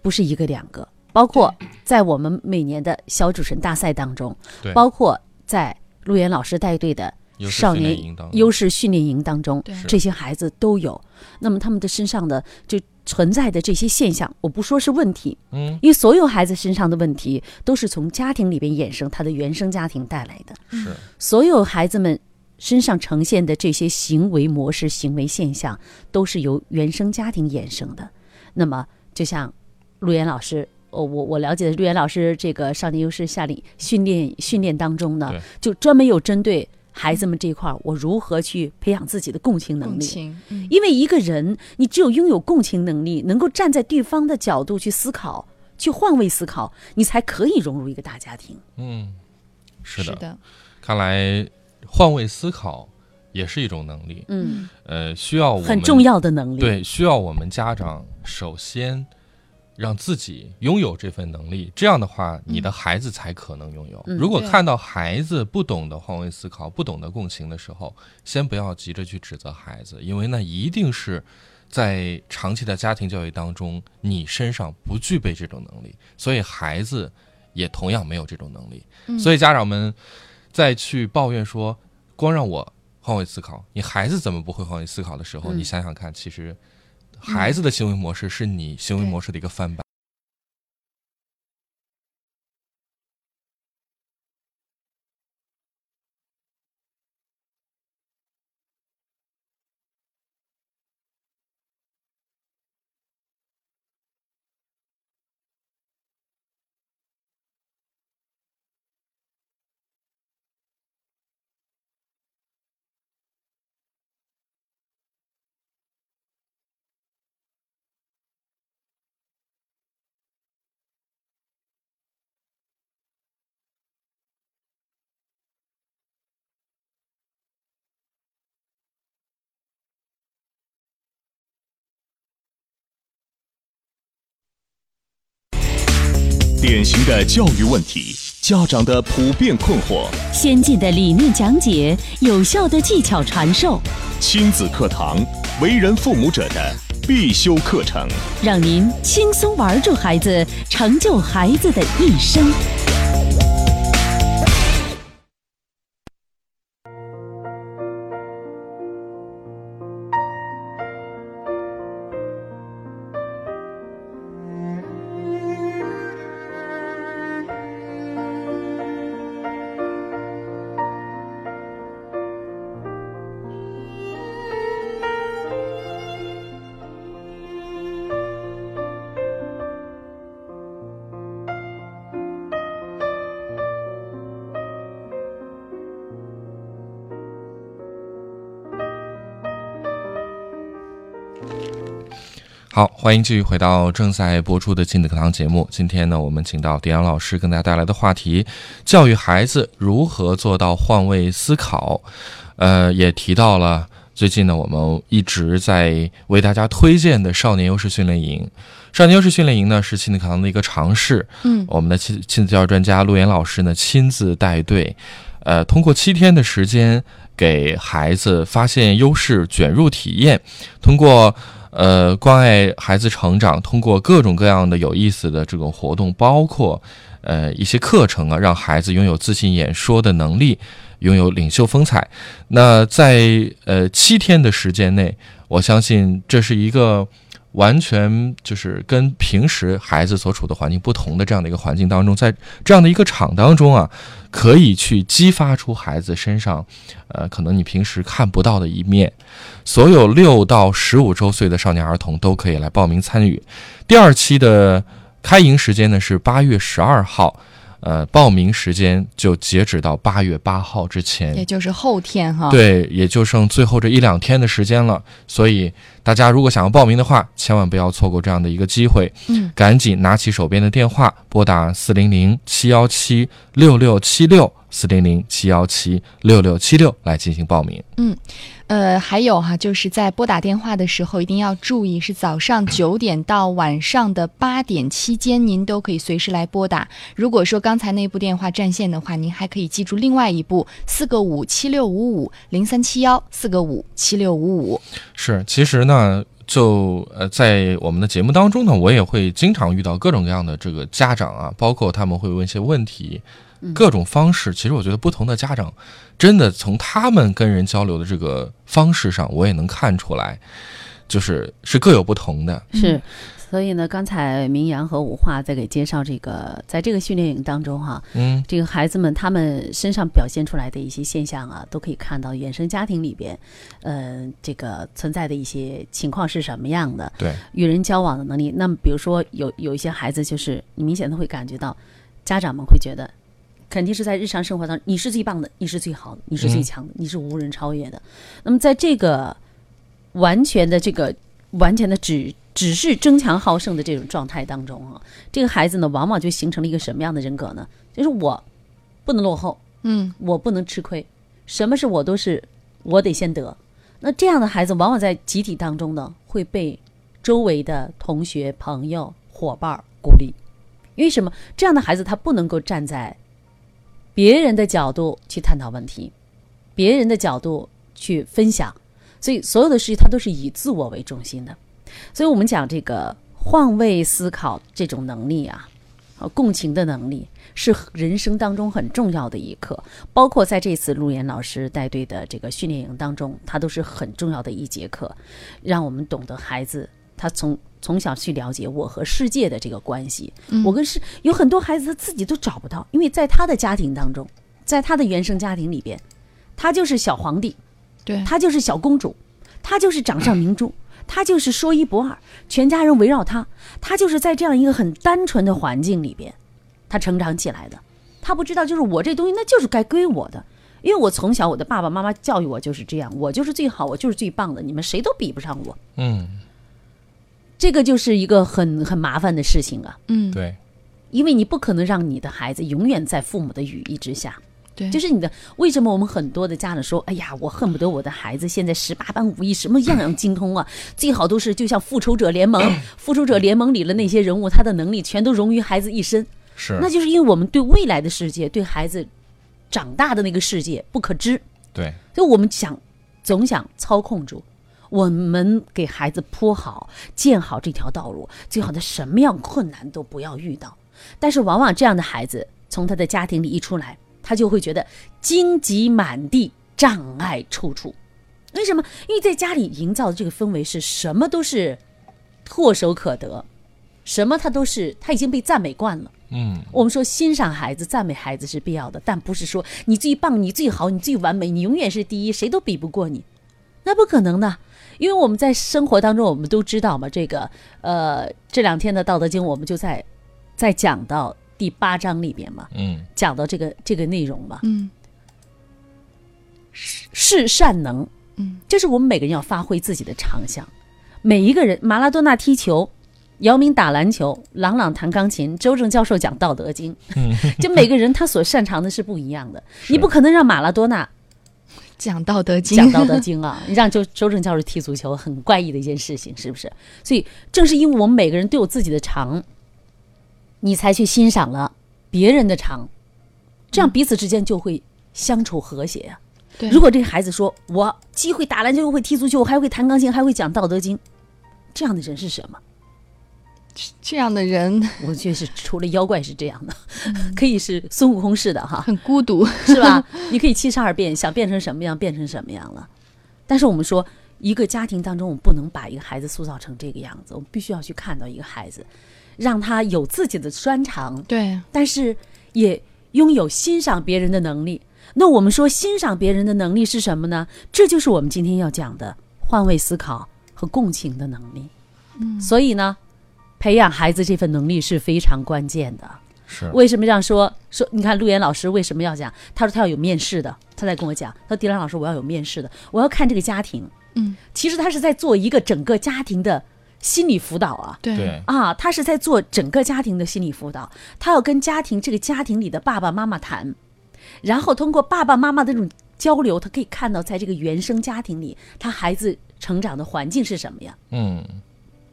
不是一个两个，包括在我们每年的小主持人大赛当中，对，包括在陆岩老师带队的少年优势训练营当中，这些孩子都有。那么他们的身上的就存在的这些现象，我不说是问题，嗯，因为所有孩子身上的问题都是从家庭里边衍生，他的原生家庭带来的。是，所有孩子们身上呈现的这些行为模式、行为现象，都是由原生家庭衍生的。那么，就像陆岩老师，哦，我我了解的陆岩老师这个少年优势夏令训练训练当中呢，就专门有针对孩子们这一块儿，我如何去培养自己的共情能力。共情，嗯，因为一个人，你只有拥有共情能力，能够站在对方的角度去思考，去换位思考，你才可以融入一个大家庭。嗯，是的，是的，看来换位思考也是一种能力，嗯，呃，需要我们很重要的能力。，对，需要我们家长首先让自己拥有这份能力，这样的话，你的孩子才可能拥有。嗯如果看到孩子不懂得换位思考、不懂得共情的时候，先不要急着去指责孩子，因为那一定是在长期的家庭教育当中，你身上不具备这种能力，所以孩子也同样没有这种能力。嗯所以家长们再去抱怨说，光让我换位思考，你孩子怎么不会换位思考的时候，嗯你想想看，其实孩子的行为模式是你行为模式的一个翻版。典型的教育问题，家长的普遍困惑，先进的理念讲解，有效的技巧传授，亲子课堂，为人父母者的必修课程。让您轻松玩住孩子，成就孩子的一生。好，欢迎继续回到正在播出的亲子课堂节目。今天呢，我们请到迪阳老师跟大家带来的话题：教育孩子如何做到换位思考。呃，也提到了最近呢，我们一直在为大家推荐的少年优势训练营。少年优势训练营呢，是亲子课堂的一个尝试。嗯我们的亲亲子教育专家陆岩老师呢，亲自带队，呃，通过七天的时间，给孩子发现优势，卷入体验，通过呃关爱孩子成长，通过各种各样的有意思的这种活动，包括呃一些课程啊，让孩子拥有自信演说的能力，拥有领袖风采。那在呃七天的时间内，我相信这是一个。完全就是跟平时孩子所处的环境不同的这样的一个环境当中，在这样的一个场当中啊，可以去激发出孩子身上，呃，可能你平时看不到的一面。所有六到十五周岁的少年儿童都可以来报名参与。第二期的开营时间呢是八月十二号，呃，报名时间就截止到八月八号之前。也就是后天哈。，对，也就剩最后这一两天的时间了，所以大家如果想要报名的话，千万不要错过这样的一个机会，嗯，赶紧拿起手边的电话，拨打四零零七幺七六六七六四零零七幺七六六七六来进行报名。呃，还有哈，就是在拨打电话的时候一定要注意，是早上九点到晚上的八点期间，您都可以随时来拨打。如果说刚才那部电话占线的话，您还可以记住另外一部四个五七六五五零三七幺四个五七六五五。是，其实呢，就呃，在我们的节目当中呢，我也会经常遇到各种各样的这个家长啊，包括他们会问一些问题，各种方式。其实我觉得不同的家长，真的从他们跟人交流的这个方式上，我也能看出来，就是是各有不同的。是，所以呢，刚才明阳和武化在给介绍这个，在这个训练营当中哈，嗯，这个孩子们他们身上表现出来的一些现象啊，都可以看到原生家庭里边，呃，这个存在的一些情况是什么样的，对，与人交往的能力。那么，比如说有有一些孩子，就是你明显的会感觉到，家长们会觉得。肯定是在日常生活当中，你是最棒的，你是最好的，你是最强的，你是无人超越的。那么，在这个完全的这个完全的只只是争强好胜的这种状态当中啊，这个孩子呢，往往就形成了一个什么样的人格呢？就是我不能落后，嗯我不能吃亏，什么事我都是我得先得。那这样的孩子，往往在集体当中呢，会被周围的同学、朋友伙伴儿鼓励。为什么？这样的孩子他不能够站在别人的角度去探讨问题，别人的角度去分享，所以所有的事情他都是以自我为中心的。所以我们讲这个换位思考这种能力啊，共情的能力是人生当中很重要的一课。包括在这次陆岩老师带队的这个训练营当中，它都是很重要的一节课，让我们懂得孩子他从从小去了解我和世界的这个关系。我跟世有很多孩子他自己都找不到，因为在他的家庭当中，在他的原生家庭里边，他就是小皇帝，对，他就是小公主，他就是掌上明珠，他就是说一不二，全家人围绕他，他就是在这样一个很单纯的环境里边，他成长起来的。他不知道，就是我这东西那就是该归我的，因为我从小我的爸爸妈妈教育我就是这样，我就是最好，我就是最棒的，你们谁都比不上我。嗯，这个就是一个很很麻烦的事情啊，嗯，对，因为你不可能让你的孩子永远在父母的羽翼之下。对，就是你的为什么我们很多的家长说，哎呀，我恨不得我的孩子现在十八般武艺什么样样精通啊，最好都是就像复仇者联盟，复仇者联盟里的那些人物，他的能力全都融于孩子一身。是，那就是因为我们对未来的世界，对孩子长大的那个世界不可知，对，所以我们想总想操控住。我们给孩子铺好、建好这条道路，最好的什么样困难都不要遇到。但是往往这样的孩子从他的家庭里一出来，他就会觉得荆棘满地，障碍处处。为什么？因为在家里营造的这个氛围是什么都是唾手可得，什么他都是他已经被赞美惯了。嗯，我们说欣赏孩子、赞美孩子是必要的，但不是说你最棒、你最好、你最完美、你永远是第一，谁都比不过你，那不可能的。因为我们在生活当中，我们都知道嘛，这个呃，这两天的《道德经》，我们就在在讲到第八章里边嘛，嗯，讲到这个这个内容嘛，嗯是善能，嗯，这是我们每个人要发挥自己的长项。每一个人，马拉多纳踢球，姚明打篮球，朗朗弹钢琴，周正教授讲《道德经》，就每个人他所擅长的是不一样的。你不可能让马拉多纳讲《道德经》，讲《道德经》啊，你让周周正教授踢足球，很怪异的一件事情，是不是？所以正是因为我们每个人都有自己的长，你才去欣赏了别人的长，这样彼此之间就会相处和谐呀、对，如果这个孩子说我既会打篮球，又会踢足球，我还会弹钢琴，还会讲《道德经》，这样的人是什么？这样的人 我觉得是除了妖怪是这样的，可以是孙悟空似的哈，很孤独，是吧？你可以七十二变，想变成什么样变成什么样了。但是我们说，一个家庭当中，我们不能把一个孩子塑造成这个样子，我们必须要去看到一个孩子，让他有自己的专长，对，但是也拥有欣赏别人的能力。那我们说欣赏别人的能力是什么呢？这就是我们今天要讲的换位思考和共情的能力。嗯，所以呢，培养孩子这份能力是非常关键的。是，为什么这样说？说你看陆岩老师为什么要讲？他说他要有面试的，他在跟我讲。他说迪兰老师，我要有面试的，我要看这个家庭。嗯，其实他是在做一个整个家庭的心理辅导啊。对，啊，他是在做整个家庭的心理辅导，他要跟家庭这个家庭里的爸爸妈妈谈，然后通过爸爸妈妈的这种交流，他可以看到在这个原生家庭里，他孩子成长的环境是什么呀？嗯，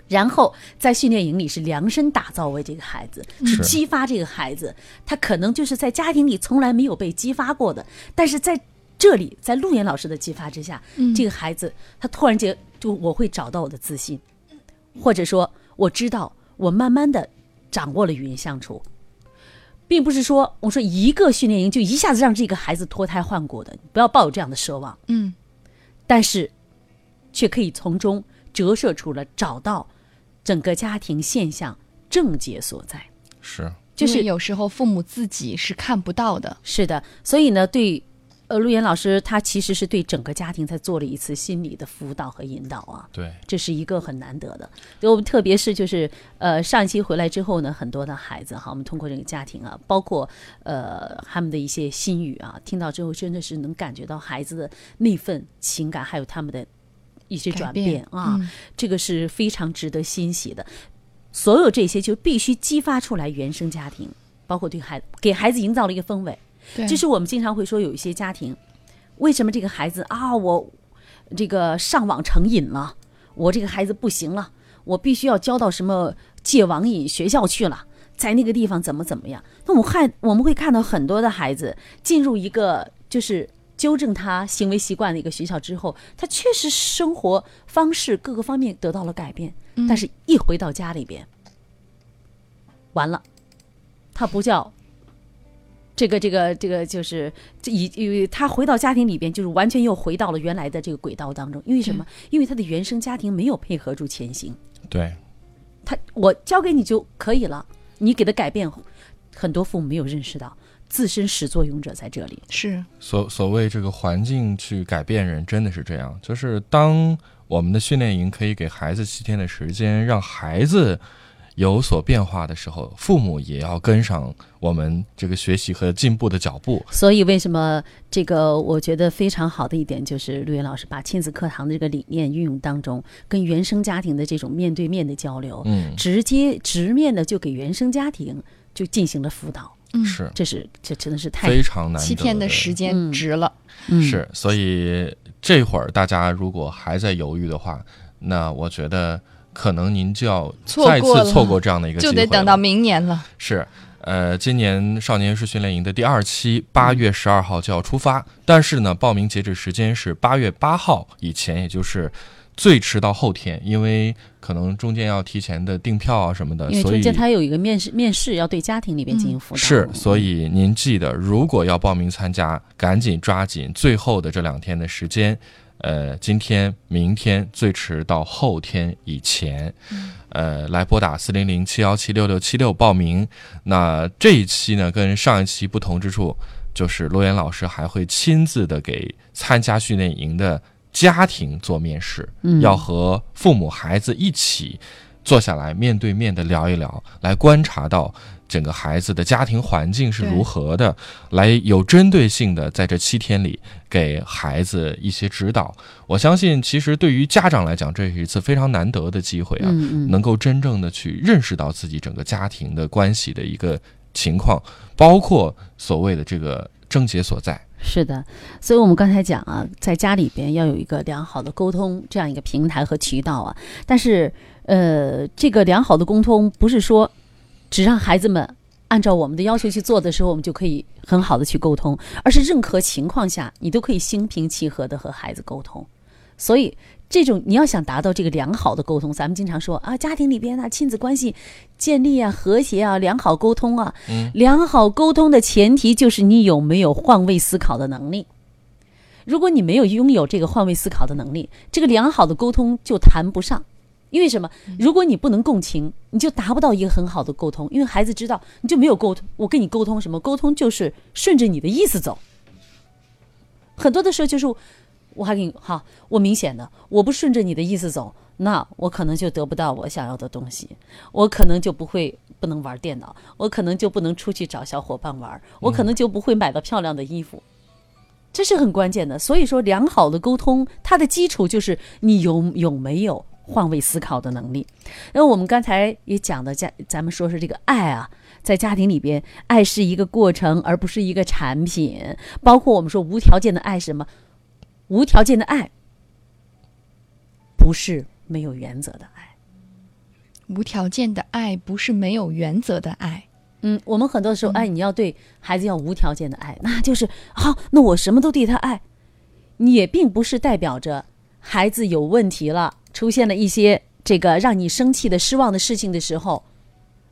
然后在训练营里是量身打造为这个孩子，是。是激发这个孩子，他可能就是在家庭里从来没有被激发过的，但是在这里，在陆岩老师的激发之下，这个孩子他突然间就我会找到我的自信，或者说我知道我慢慢的掌握了与人相处，并不是说我说一个训练营就一下子让这个孩子脱胎换骨的，你不要抱有这样的奢望。嗯，但是却可以从中折射出了找到整个家庭现象症结所在。是，就是有时候父母自己是看不到的，是的，所以呢，对呃陆岩老师他其实是对整个家庭在做了一次心理的辅导和引导啊。对，这是一个很难得的。就我们特别是就是呃上一期回来之后呢，很多的孩子哈，我们通过这个家庭啊，包括呃他们的一些心语啊，听到之后真的是能感觉到孩子的那份情感，还有他们的一些转改变啊，嗯这个是非常值得欣喜的。所有这些就必须激发出来原生家庭，包括对孩给孩子营造了一个氛围。对，就是我们经常会说，有一些家庭，为什么这个孩子啊，我这个上网成瘾了，我这个孩子不行了，我必须要交到什么戒网瘾学校去了，在那个地方怎么怎么样。那我们看我们会看到很多的孩子进入一个就是纠正他行为习惯的一个学校之后，他确实生活方式各个方面得到了改变，但是一回到家里边，完了，他不叫。这个这个这个就是这以以他回到家庭里边，就是完全又回到了原来的这个轨道当中。因为什么？因为他的原生家庭没有配合住前行。对，他我交给你就可以了，你给他改变，很多父母没有认识到自身始作俑者在这里。是所所谓这个环境去改变人，真的是这样。就是当我们的训练营可以给孩子七天的时间，让孩子有所变化的时候，父母也要跟上我们这个学习和进步的脚步。所以，为什么这个我觉得非常好的一点，就是陆岩老师把亲子课堂的这个理念运用当中，跟原生家庭的这种面对面的交流，嗯，直接直面的就给原生家庭就进行了辅导。嗯是这是这真的是太非常难得七天的时间嗯值了。嗯是，所以这会儿大家如果还在犹豫的话，那我觉得可能您就要再错过了次错过这样的一个机就会就得等到明年了。是，呃，今年少年式训练营的第二期八月十二号就要出发，但是呢，报名截止时间是八月八号以前，也就是最迟到后天，因为可能中间要提前的订票啊什么的，因为所以中间他有一个面试，面试要对家庭里边进行辅导。是，所以您记得，如果要报名参加，赶紧抓紧最后的这两天的时间，呃，今天、明天，最迟到后天以前，呃，来拨打四零零七幺七六六七六报名。那这一期呢，跟上一期不同之处，就是罗岩老师还会亲自的给参加训练营的家庭做面试，嗯要和父母、孩子一起坐下来面对面的聊一聊，来观察到整个孩子的家庭环境是如何的，来有针对性的在这七天里给孩子一些指导。我相信，其实对于家长来讲，这是一次非常难得的机会啊，嗯嗯能够真正的去认识到自己整个家庭的关系的一个情况，包括所谓的这个症结所在。是的，所以我们刚才讲啊，在家里边要有一个良好的沟通这样一个平台和渠道啊。但是，呃，这个良好的沟通不是说只让孩子们按照我们的要求去做的时候，我们就可以很好的去沟通，而是任何情况下你都可以心平气和的和孩子沟通。所以，这种你要想达到这个良好的沟通，咱们经常说啊，家庭里边啊，亲子关系建立啊、和谐啊、良好沟通啊，嗯良好沟通的前提就是你有没有换位思考的能力。如果你没有拥有这个换位思考的能力，这个良好的沟通就谈不上。因为什么？如果你不能共情，你就达不到一个很好的沟通。因为孩子知道你就没有沟通，我跟你沟通什么？沟通就是顺着你的意思走。很多的时候就是我还给你好，我明显的我不顺着你的意思走，那我可能就得不到我想要的东西，我可能就不会不能玩电脑，我可能就不能出去找小伙伴玩，我可能就不会买到漂亮的衣服。这是很关键的，所以说良好的沟通，它的基础就是你有有没有换位思考的能力。那我们刚才也讲的家，咱们说是这个爱啊，在家庭里边，爱是一个过程，而不是一个产品。包括我们说无条件的爱是什么？无条件的爱不是没有原则的爱。无条件的爱不是没有原则的爱。嗯，我们很多时候，哎，你要对孩子要无条件的爱，那就是好，那我什么都对他爱，你也并不是代表着孩子有问题了，出现了一些这个让你生气的、失望的事情的时候，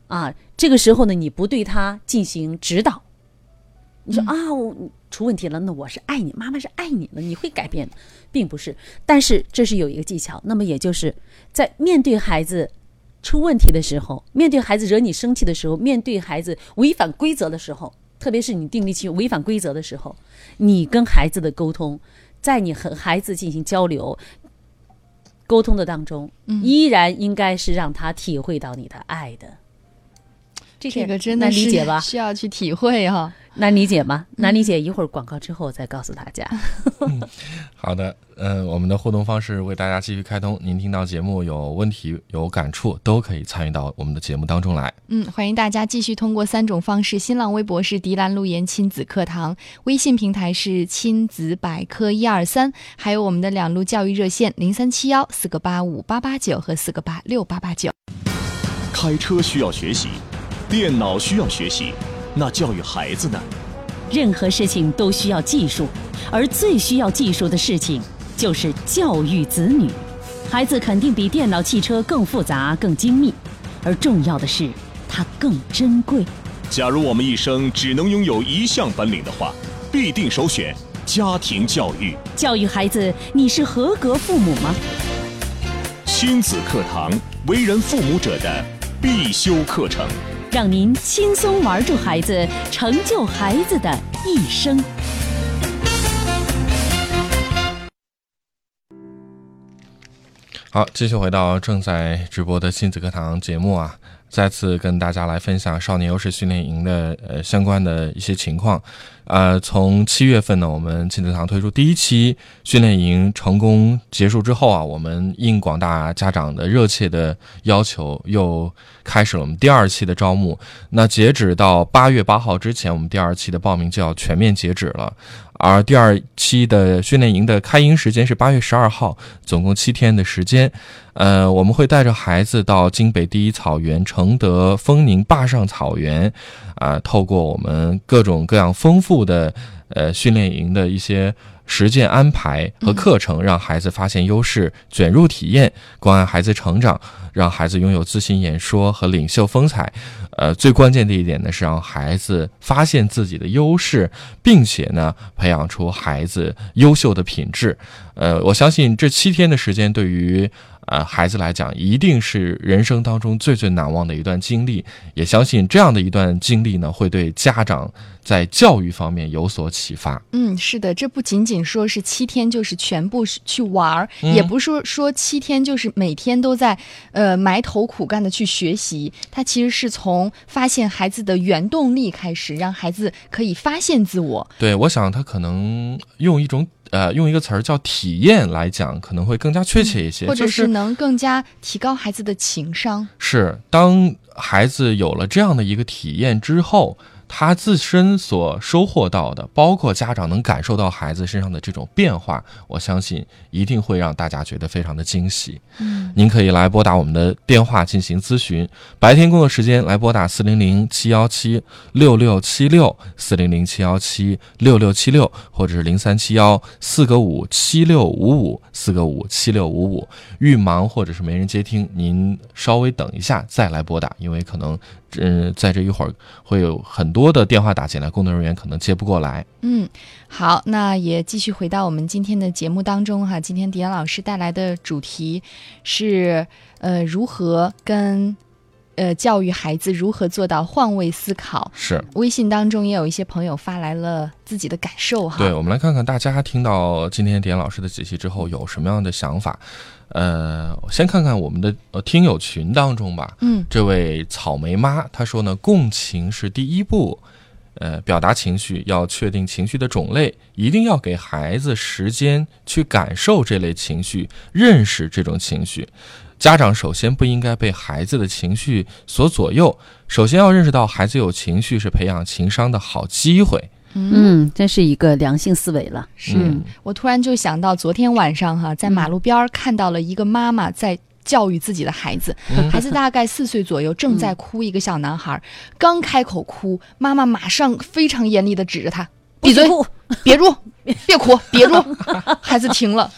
啊，这个时候呢，你不对他进行指导，你说、啊，我出问题了，那我是爱你，妈妈是爱你的，你会改变的，并不是，但是这是有一个技巧，那么也就是在面对孩子。出问题的时候，面对孩子惹你生气的时候，面对孩子违反规则的时候，特别是你订立起违反规则的时候，你跟孩子的沟通，在你和孩子进行交流、沟通的当中，依然应该是让他体会到你的爱的。这这个真的是难理解吧？需要去体会哈、难理解吗？难理解，一会儿广告之后再告诉大家。好的，嗯、我们的互动方式为大家继续开通。您听到节目有问题、有感触，都可以参与到我们的节目当中来。嗯，欢迎大家继续通过三种方式：新浪微博是迪兰路言亲子课堂，微信平台是亲子百科一二三，还有我们的两路教育热线零三七幺四个八五八八九和四个八六八八九。开车需要学习，电脑需要学习，那教育孩子呢？任何事情都需要技术，而最需要技术的事情就是教育子女。孩子肯定比电脑、汽车更复杂、更精密，而重要的是，它更珍贵。假如我们一生只能拥有一项本领的话，必定首选家庭教育。教育孩子，你是合格父母吗？亲子课堂，为人父母者的必修课程。让您轻松玩住孩子，成就孩子的一生。好，继续回到正在直播的亲子课堂节目啊，再次跟大家来分享少年优势训练营的呃相关的一些情况。呃，从七月份呢，我们亲子堂推出第一期训练营成功结束之后啊，我们应广大家长的热切的要求，又开始了我们第二期的招募。那截止到八月八号之前，我们第二期的报名就要全面截止了。而第二期的训练营的开营时间是八月十二号，总共七天的时间。呃，我们会带着孩子到京北第一草原承德丰宁坝上草原，啊、透过我们各种各样丰富的呃训练营的一些实践安排和课程，让孩子发现优势，卷入体验，关爱孩子成长，让孩子拥有自信演说和领袖风采。呃，最关键的一点呢，是让孩子发现自己的优势，并且呢，培养出孩子优秀的品质。呃，我相信这七天的时间对于呃孩子来讲，一定是人生当中最最难忘的一段经历。也相信这样的一段经历呢，会对家长在教育方面有所启发。嗯，是的，这不仅仅说是七天就是全部是去玩儿，嗯也不是说说七天就是每天都在呃埋头苦干的去学习。它其实是从发现孩子的原动力开始，让孩子可以发现自我。对，我想他可能用一种呃用一个词儿叫体验来讲，可能会更加确切一些，或者是能更加提高孩子的情商。是，当孩子有了这样的一个体验之后，他自身所收获到的，包括家长能感受到孩子身上的这种变化，我相信一定会让大家觉得非常的惊喜。嗯，您可以来拨打我们的电话进行咨询，白天工作时间来拨打四零零七幺七六六七六四零零七幺七六六七六，或者是零三七幺四个五七六五五四个五七六五五。遇忙或者是没人接听，您稍微等一下再来拨打，因为可能嗯、在这一会儿会有很多的电话打进来，工作人员可能接不过来。嗯，好，那也继续回到我们今天的节目当中哈。今天迪安老师带来的主题是呃如何跟呃教育孩子如何做到换位思考。是。微信当中也有一些朋友发来了自己的感受哈。对，我们来看看大家听到今天点老师的解析之后有什么样的想法。呃，先看看我们的呃听友群当中吧。嗯这位草莓妈她说呢，共情是第一步。呃，表达情绪要确定情绪的种类，一定要给孩子时间去感受这类情绪，认识这种情绪。家长首先不应该被孩子的情绪所左右，首先要认识到孩子有情绪是培养情商的好机会。嗯，嗯，这是一个良性思维了。是、嗯我突然就想到昨天晚上哈，在马路边儿看到了一个妈妈在。教育自己的孩子，嗯孩子大概四岁左右，正在哭。一个小男孩刚开口哭，妈妈马上非常严厉的指着他：“ 闭嘴，不别住，别哭，别住。”孩子停了，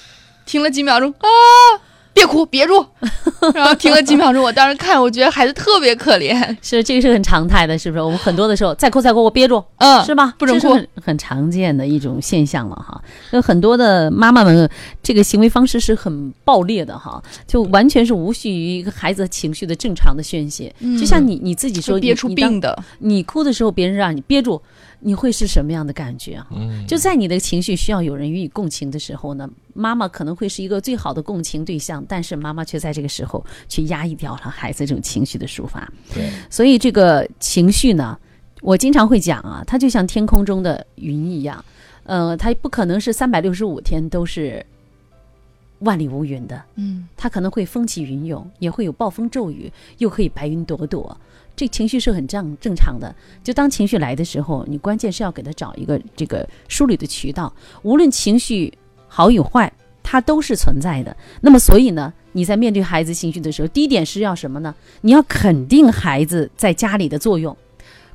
停了几秒钟啊，别哭，别住。然后停了几秒钟，我当时看，我觉得孩子特别可怜。是这个是很常态的，是不是？我们很多的时候再哭再哭，我憋住，嗯，是吧？不准哭很很常见的一种现象了哈。有很多的妈妈们，这个行为方式是很暴烈的哈，就完全是无序于一个孩子情绪的正常的宣泄。嗯就像你你自己说，憋出病的。你哭的时候，别人让你憋住，你会是什么样的感觉啊？嗯，就在你的情绪需要有人予以共情的时候呢，妈妈可能会是一个最好的共情对象，但是妈妈却在这个时候去压抑掉了孩子这种情绪的抒发。对，所以这个情绪呢，我经常会讲啊，它就像天空中的云一样，呃，它不可能是三百六十五天都是万里无云的，嗯它可能会风起云涌，也会有暴风骤雨，又可以白云朵朵。这情绪是很正正常的。就当情绪来的时候，你关键是要给他找一个这个梳理的渠道。无论情绪好与坏，它都是存在的。那么，所以呢，你在面对孩子情绪的时候，第一点是要什么呢？你要肯定孩子在家里的作用，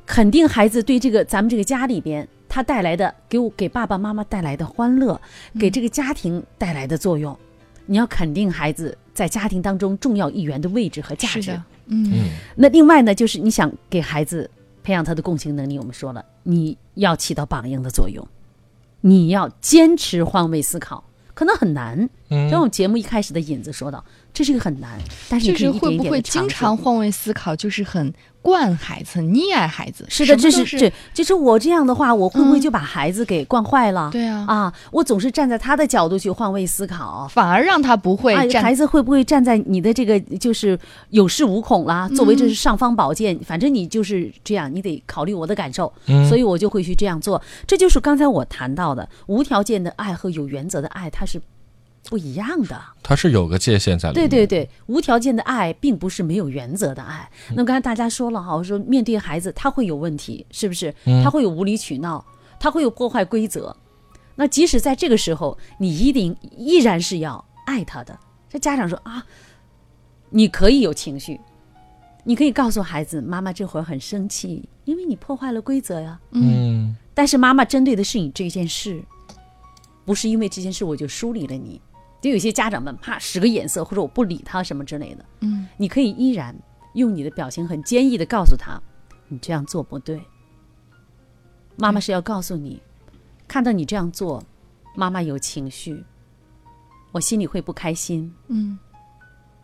肯定孩子对这个咱们这个家里边他带来的给我给爸爸妈妈带来的欢乐，给这个家庭带来的作用。你要肯定孩子在家庭当中重要一员的位置和价值。嗯。嗯。那另外呢，就是你想给孩子培养他的共情能力，我们说了，你要起到榜样的作用，你要坚持换位思考，可能很难。嗯。像我们节目一开始的引子说到，这是个很难，但是你就是可以一点一会不会经常换位思考，就是很惯孩子、很溺爱孩子？是的，这是这，就是我这样的话，我会不会嗯就把孩子给惯坏了？对啊，啊，我总是站在他的角度去换位思考。反而让他不会孩子会不会站在你的这个就是有恃无恐啦？作为这是尚方宝剑，反正你就是这样，你得考虑我的感受，嗯所以我就会去这样做。这就是刚才我谈到的无条件的爱和有原则的爱，它是不一样的。它是有个界限在里面。对对对，无条件的爱并不是没有原则的爱。那刚才大家说了哈，我说面对孩子他会有问题，是不是？他会有无理取闹，他会有破坏规则。那即使在这个时候，你一定依然是要爱他的。这家长说啊，你可以有情绪，你可以告诉孩子，妈妈这会儿很生气，因为你破坏了规则呀。嗯但是妈妈针对的是你这件事，不是因为这件事我就疏离了你。就有些家长们怕使个眼色，或者我不理他什么之类的。嗯，你可以依然用你的表情很坚毅的告诉他，你这样做不对。妈妈是要告诉你，看到你这样做，妈妈有情绪，我心里会不开心。嗯，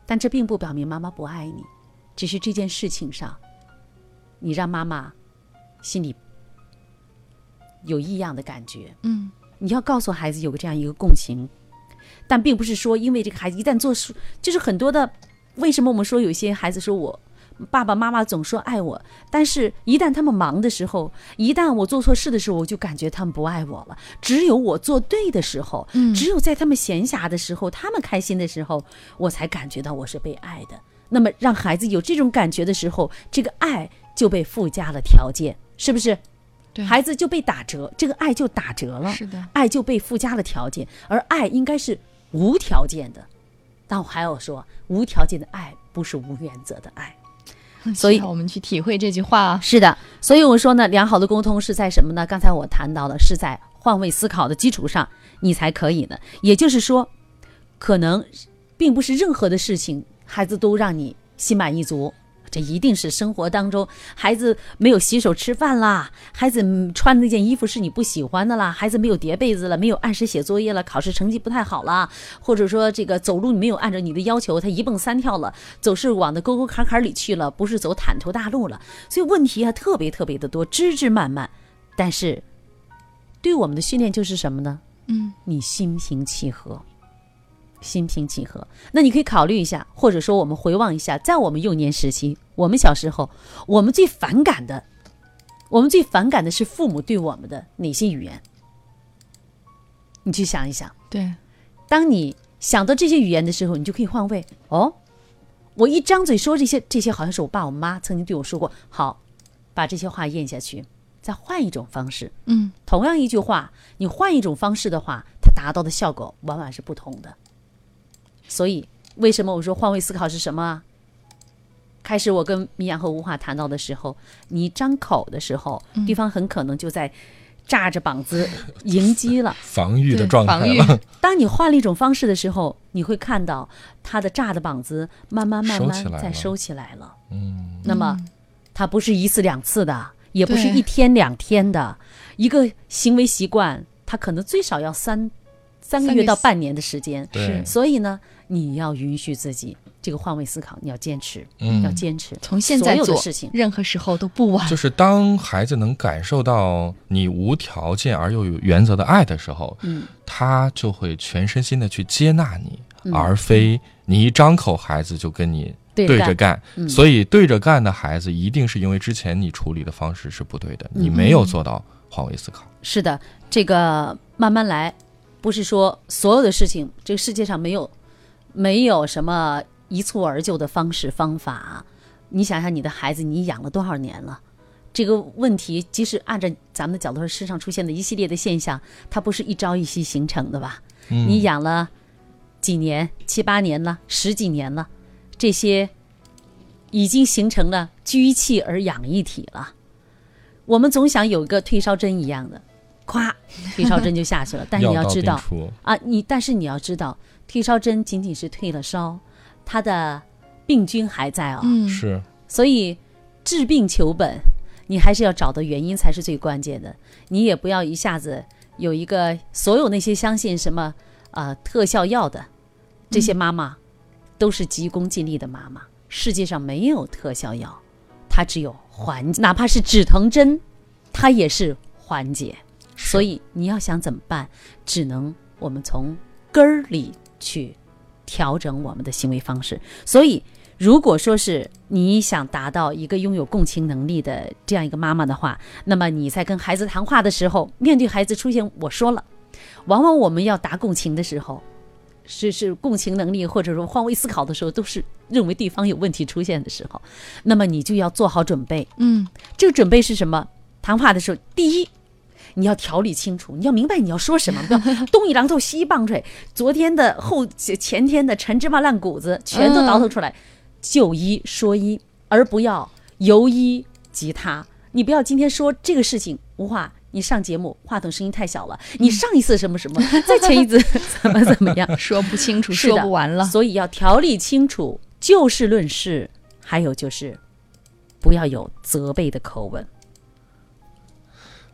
但这并不表明妈妈不爱你，只是这件事情上，你让妈妈心里有异样的感觉。嗯，你要告诉孩子有个这样一个共情，但并不是说因为这个孩子一旦做事，就是很多的，为什么我们说有些孩子说我爸爸妈妈总说爱我，但是一旦他们忙的时候，一旦我做错事的时候，我就感觉他们不爱我了。只有我做对的时候，嗯只有在他们闲暇的时候，他们开心的时候，我才感觉到我是被爱的。那么让孩子有这种感觉的时候，这个爱就被附加了条件，是不是？对孩子就被打折，这个爱就打折了。是的，爱就被附加了条件，而爱应该是无条件的。但我还要说，无条件的爱不是无原则的爱。所以我们去体会这句话啊。是的，所以我说呢，良好的沟通是在什么呢？刚才我谈到的是在换位思考的基础上，你才可以的。也就是说，可能并不是任何的事情孩子都让你心满意足。这一定是生活当中，孩子没有洗手吃饭啦，孩子嗯穿那件衣服是你不喜欢的啦，孩子没有叠被子了，没有按时写作业了，考试成绩不太好啦，或者说这个走路你没有按照你的要求，他一蹦三跳了，走是往那沟沟坎坎里去了，不是走坦途大路了，所以问题啊特别特别的多，枝枝蔓蔓。但是，对我们的训练就是什么呢？嗯，你心平气和，心平气和。那你可以考虑一下，或者说我们回望一下，在我们幼年时期，我们小时候，我们最反感的，我们最反感的是父母对我们的哪些语言？你去想一想。对，当你想到这些语言的时候，你就可以换位哦。我一张嘴说这些，这些好像是我爸我妈曾经对我说过。好，把这些话咽下去，再换一种方式。嗯，同样一句话，你换一种方式的话，它达到的效果往往是不同的。所以，为什么我说换位思考是什么啊？开始我跟米阳和吴华谈到的时候，你张口的时候，对方很可能就在炸着膀子 迎击了。防御的状态了。当你换了一种方式的时候，你会看到他的炸的膀子慢慢慢慢收起来了再收起来了。嗯，那么，他不是一次两次的，也不是一天两天的，一个行为习惯，他可能最少要三三个月月到半年的时间。对所以呢，你要允许自己这个换位思考，你要坚持，嗯要坚持。从现在做所有的事情任何时候都不晚。就是当孩子能感受到你无条件而又有原则的爱的时候，嗯，他就会全身心的去接纳你，嗯而非你一张口，孩子就跟你对对着干。嗯所以对着干的孩子，一定是因为之前你处理的方式是不对的，嗯你没有做到换位思考。是的，这个慢慢来，不是说所有的事情，这个世界上没有没有什么一蹴而就的方式方法。你想想，你的孩子，你养了多少年了？这个问题，即使按照咱们的角度说，世上出现的一系列的现象，它不是一朝一夕形成的吧？嗯你养了几年、七八年了、十几年了，这些已经形成了居气而养一体了。我们总想有一个退烧针一样的，咵，退烧针就下去了。但是你要知道啊，你但是你要知道，退烧针仅仅是退了烧，它的病菌还在哦。嗯，是所以治病求本，你还是要找到原因才是最关键的。你也不要一下子有一个所有那些相信什么呃特效药的这些妈妈，都是急功近利的妈妈。世界上没有特效药，它只有缓解，哪怕是止疼针，它也是缓解。所以你要想怎么办，只能我们从根儿里去调整我们的行为方式。所以，如果说是你想达到一个拥有共情能力的这样一个妈妈的话，那么你在跟孩子谈话的时候，面对孩子出现我说了，往往我们要达共情的时候，是是共情能力或者说换位思考的时候，都是认为对方有问题出现的时候，那么你就要做好准备。嗯，这个准备是什么？谈话的时候，第一，你要条理清楚，你要明白你要说什么，不要 东一榔头西一棒槌，昨天的、后前天的陈芝麻烂谷子全都倒腾出来，就一说一，而不要由一及他。你不要今天说这个事情，无话。你上节目话筒声音太小了，你上一次什么什么，再前一次 怎么怎么样，说不清楚，说不完了。所以要条理清楚，就事论事，还有就是不要有责备的口吻。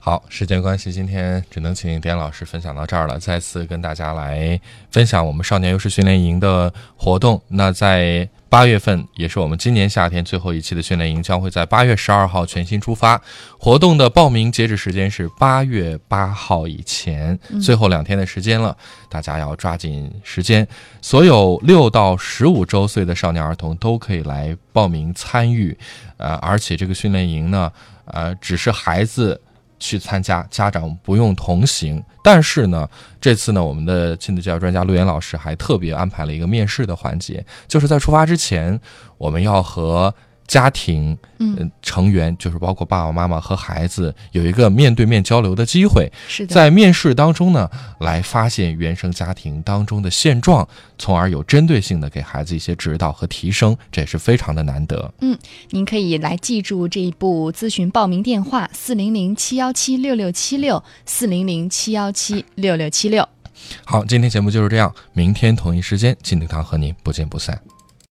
好，时间关系，今天只能请点老师分享到这儿了。再次跟大家来分享我们少年优势训练营的活动。那在八月份，也是我们今年夏天最后一期的训练营，将会在八月十二号全新出发。活动的报名截止时间是八月八号以前，最后两天的时间了，大家要抓紧时间。所有六到十五周岁的少年儿童都可以来报名参与，呃，而且这个训练营呢，呃，只是孩子。去参加，家长不用同行。但是呢，这次呢，我们的亲子教育专家陆岩老师还特别安排了一个面试的环节，就是在出发之前，我们要和家庭嗯呃成员，就是包括爸爸妈妈和孩子，有一个面对面交流的机会。是的，在面试当中呢，来发现原生家庭当中的现状，从而有针对性的给孩子一些指导和提升，这也是非常的难得。嗯您可以来记住这一部咨询报名电话：四零零七幺七六六七六，四零零七幺七六六七六。好，今天节目就是这样，明天同一时间，金德堂和您不见不散。